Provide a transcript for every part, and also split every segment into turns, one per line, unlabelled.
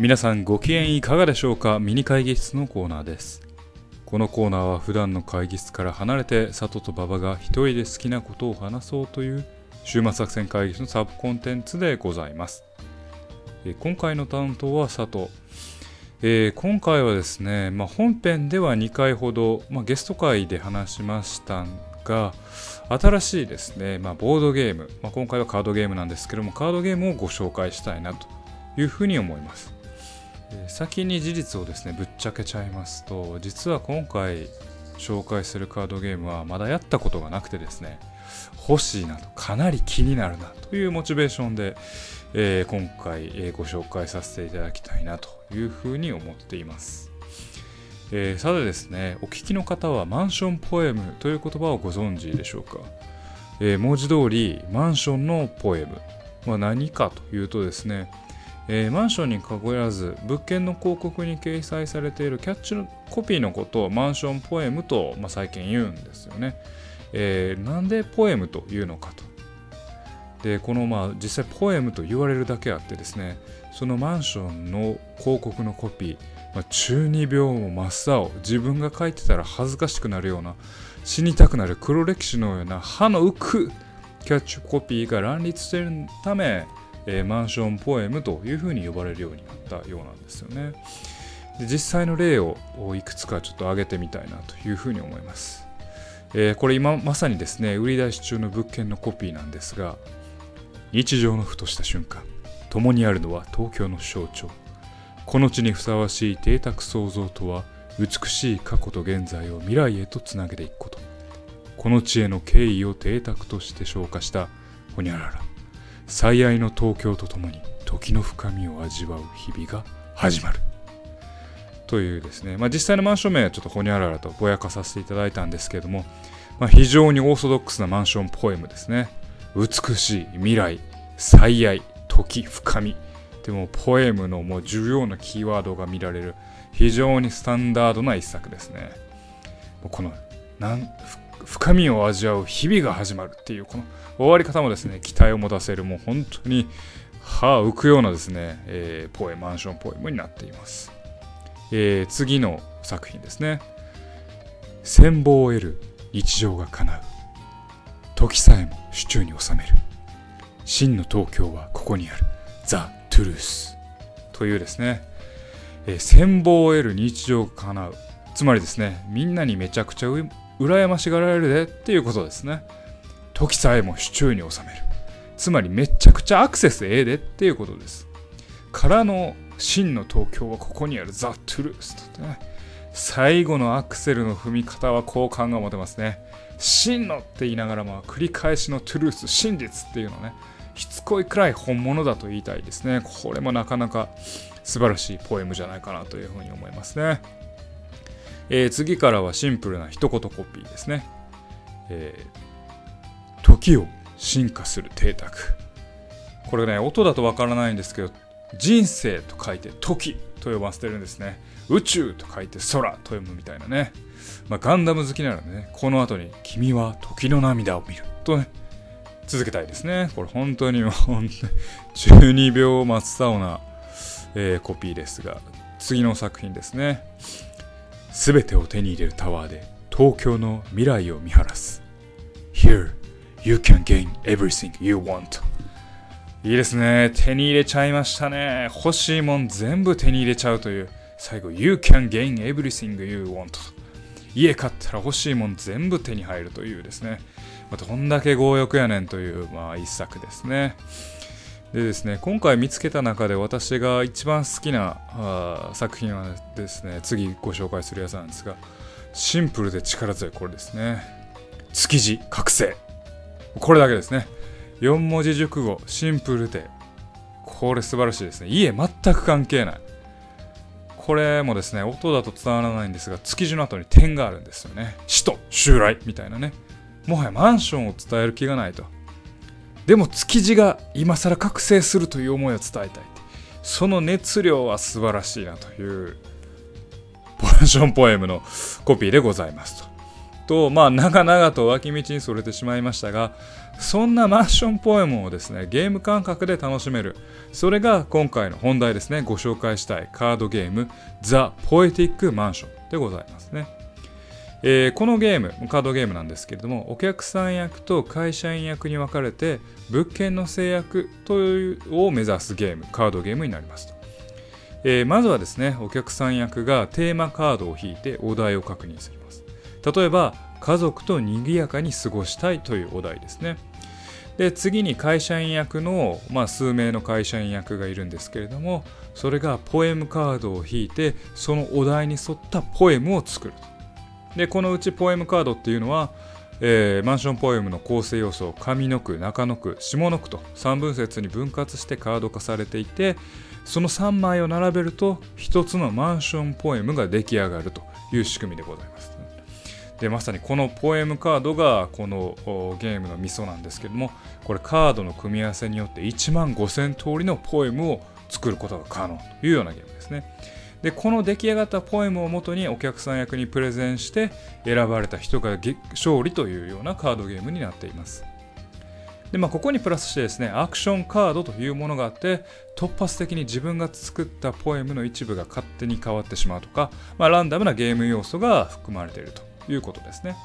皆さんご機嫌いかがでしょうか？ミニ会議室のコーナーです。このコーナーは普段の会議室から離れて佐藤と馬場が一人で好きなことを話そうという週末作戦会議室のサブコンテンツでございます。え今回の担当は佐藤えー、今回はですね、まあ、本編では2回ほど、まあ、ゲスト会で話しましたが新しいですね、まあ、ボードゲーム、ま今回はカードゲームなんですけどもカードゲームをご紹介したいなというふうに思います、先に事実をですねぶっちゃけちゃいますと実は今回紹介するカードゲームはまだやったことがなくてですね欲しいなとかなり気になるなというモチベーションで、えー、今回、えー、ご紹介させていただきたいなというふうに思っています。えー、さてですね、お聞きの方はマンションポエムという言葉をご存知でしょうか、え、文字通りマンションのポエムは何かというとですね、えー、マンションに限らず物件の広告に掲載されているキャッチのコピーのことをマンションポエムと、まあ、最近言うんですよね、えー、なんでポエムというのかと。でこのまあ実際ポエムと言われるだけあってですねそのマンションの広告のコピー、まあ、中二病も真っ青自分が書いてたら恥ずかしくなるような死にたくなる黒歴史のような歯の浮くキャッチコピーが乱立しているため、えー、マンションポエムというふうに呼ばれるようになったようなんですよね。で実際の例をいくつかちょっと挙げてみたいなというふうに思います、えー、これ今まさにですね売り出し中の物件のコピーなんですが日常のふとした瞬間共にあるのは東京の象徴。この地にふさわしい邸宅創造とは美しい過去と現在を未来へとつなげていくこと。この地への敬意を邸宅として昇華したほにゃらら。最愛の東京とともに時の深みを味わう日々が始まる。というですね、まあ、実際のマンション名はちょっとほにゃららとぼやかさせていただいたんですけども、まあ、非常にオーソドックスなマンションポエムですね。美しい未来最愛時深みでもポエムのもう重要なキーワードが見られる非常にスタンダードな一作ですね。このなん深みを味わう日々が始まるっていうこの終わり方もですね期待を持たせるもう本当に歯浮くようなですね、えー、ポエマンションポエムになっています、えー、次の作品ですね。戦望を得る日常が叶う。時さえも手中に収める。真の東京はここにある。ザ・トゥルース。というですね、えー、戦望を得る日常が叶う。つまりですねみんなにめちゃくちゃ羨ましがられるでっていうことですね。時さえも手中に収める。つまりめちゃくちゃアクセスええでっていうことです。からの真の東京はここにある。ザ・トゥルースとね。最後のアクセルの踏み方は好感が持てますね。真のって言いながらも繰り返しのトゥルース、真実っていうのね、しつこいくらい本物だと言いたいですね。これもなかなか素晴らしいポエムじゃないかなというふうに思いますね。えー、次からはシンプルな一言コピーですね。えー、時を進化する邸宅。これね、音だとわからないんですけど、人生と書いて時と呼ばせてるんですね。宇宙と書いて空と読むみたいなね。まあ、ガンダム好きならね、この後に、君は時の涙を見る。とね、続けたいですね。これ本当に、本当に、12秒真っ青な、えー、コピーですが、次の作品ですね。すべてを手に入れるタワーで、東京の未来を見晴らす。Here, you can gain everything you want. いいですね。手に入れちゃいましたね。欲しいもん全部手に入れちゃうという。最後、You can gain everything you want. 家買ったら欲しいもん全部手に入るというですね、まあ、どんだけ強欲やねんという、まあ、一作ですね。でですね、今回見つけた中で私が一番好きなあ作品はですね、次ご紹介するやつなんですが、シンプルで力強いこれですね。築地覚醒。これだけですね。4文字熟語、シンプルで、これ素晴らしいですね。家全く関係ない。これもですね、音だと伝わらないんですが、築地の後に点があるんですよね。死と襲来みたいなね。もはやマンションを伝える気がないと。でも築地が今更覚醒するという思いを伝えたい。その熱量は素晴らしいなという、ポーションポエムのコピーでございますと。と、まあ、長々と脇道にそれてしまいましたが、そんなマンションポエムをですね、ゲーム感覚で楽しめる。それが今回の本題ですね、ご紹介したいカードゲーム、ザ・ポエティック・マンションでございますね。えー、このゲーム、カードゲームなんですけれども、お客さん役と会社員役に分かれて、物件の制約というを目指すゲーム、カードゲームになりますと。えー、まずはですね、お客さん役がテーマカードを引いてお題を確認します。例えば、家族と賑やかに過ごしたいというお題ですね。で次に会社員役の、まあ、数名の会社員役がいるんですけれどもそれがポエムカードを引いてそのお題に沿ったポエムを作るでこのうちポエムカードっていうのは、えー、マンションポエムの構成要素を上の句中の句下の句と3分節に分割してカード化されていてその3枚を並べると1つのマンションポエムが出来上がるという仕組みでございます。でまさにこのポエムカードがこのゲームのミソなんですけどもこれカードの組み合わせによって1万5000通りのポエムを作ることが可能というようなゲームですねでこの出来上がったポエムをもとにお客さん役にプレゼンして選ばれた人が勝利というようなカードゲームになっていますでまあ、ここにプラスしてですねアクションカードというものがあって突発的に自分が作ったポエムの一部が勝手に変わってしまうとか、まあ、ランダムなゲーム要素が含まれているということですね。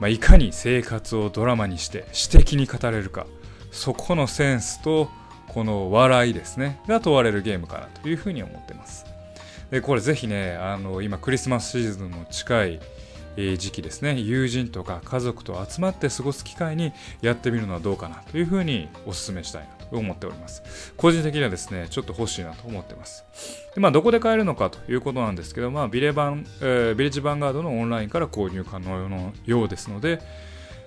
まあ、いかに生活をドラマにして詩的に語れるか、そこのセンスとこの笑いですね、が問われるゲームかなというふうに思ってます。でこれぜひね、あの今クリスマスシーズンも近い時期ですね、友人とか家族と集まって過ごす機会にやってみるのはどうかなというふうにお勧めしたいなと思っております。個人的にはですね、ちょっと欲しいなと思ってます。でまあ、どこで買えるのかということなんですけど、まあ、ビレバン、えー、ビレッジヴァンガードのオンラインから購入可能のようですので、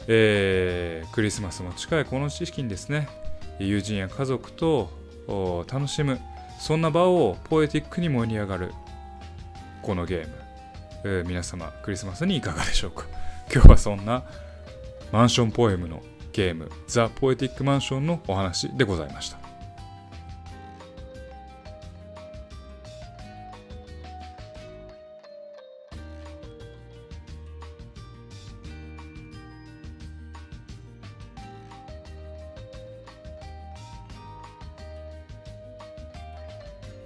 えー、クリスマスも近いこの時期にですね、友人や家族と楽しむ、そんな場をポエティックに盛り上がる、このゲーム、えー、皆様、クリスマスにいかがでしょうか？今日はそんなマンションポエムのゲーム、ザ・ポエティック・マンションのお話でございました。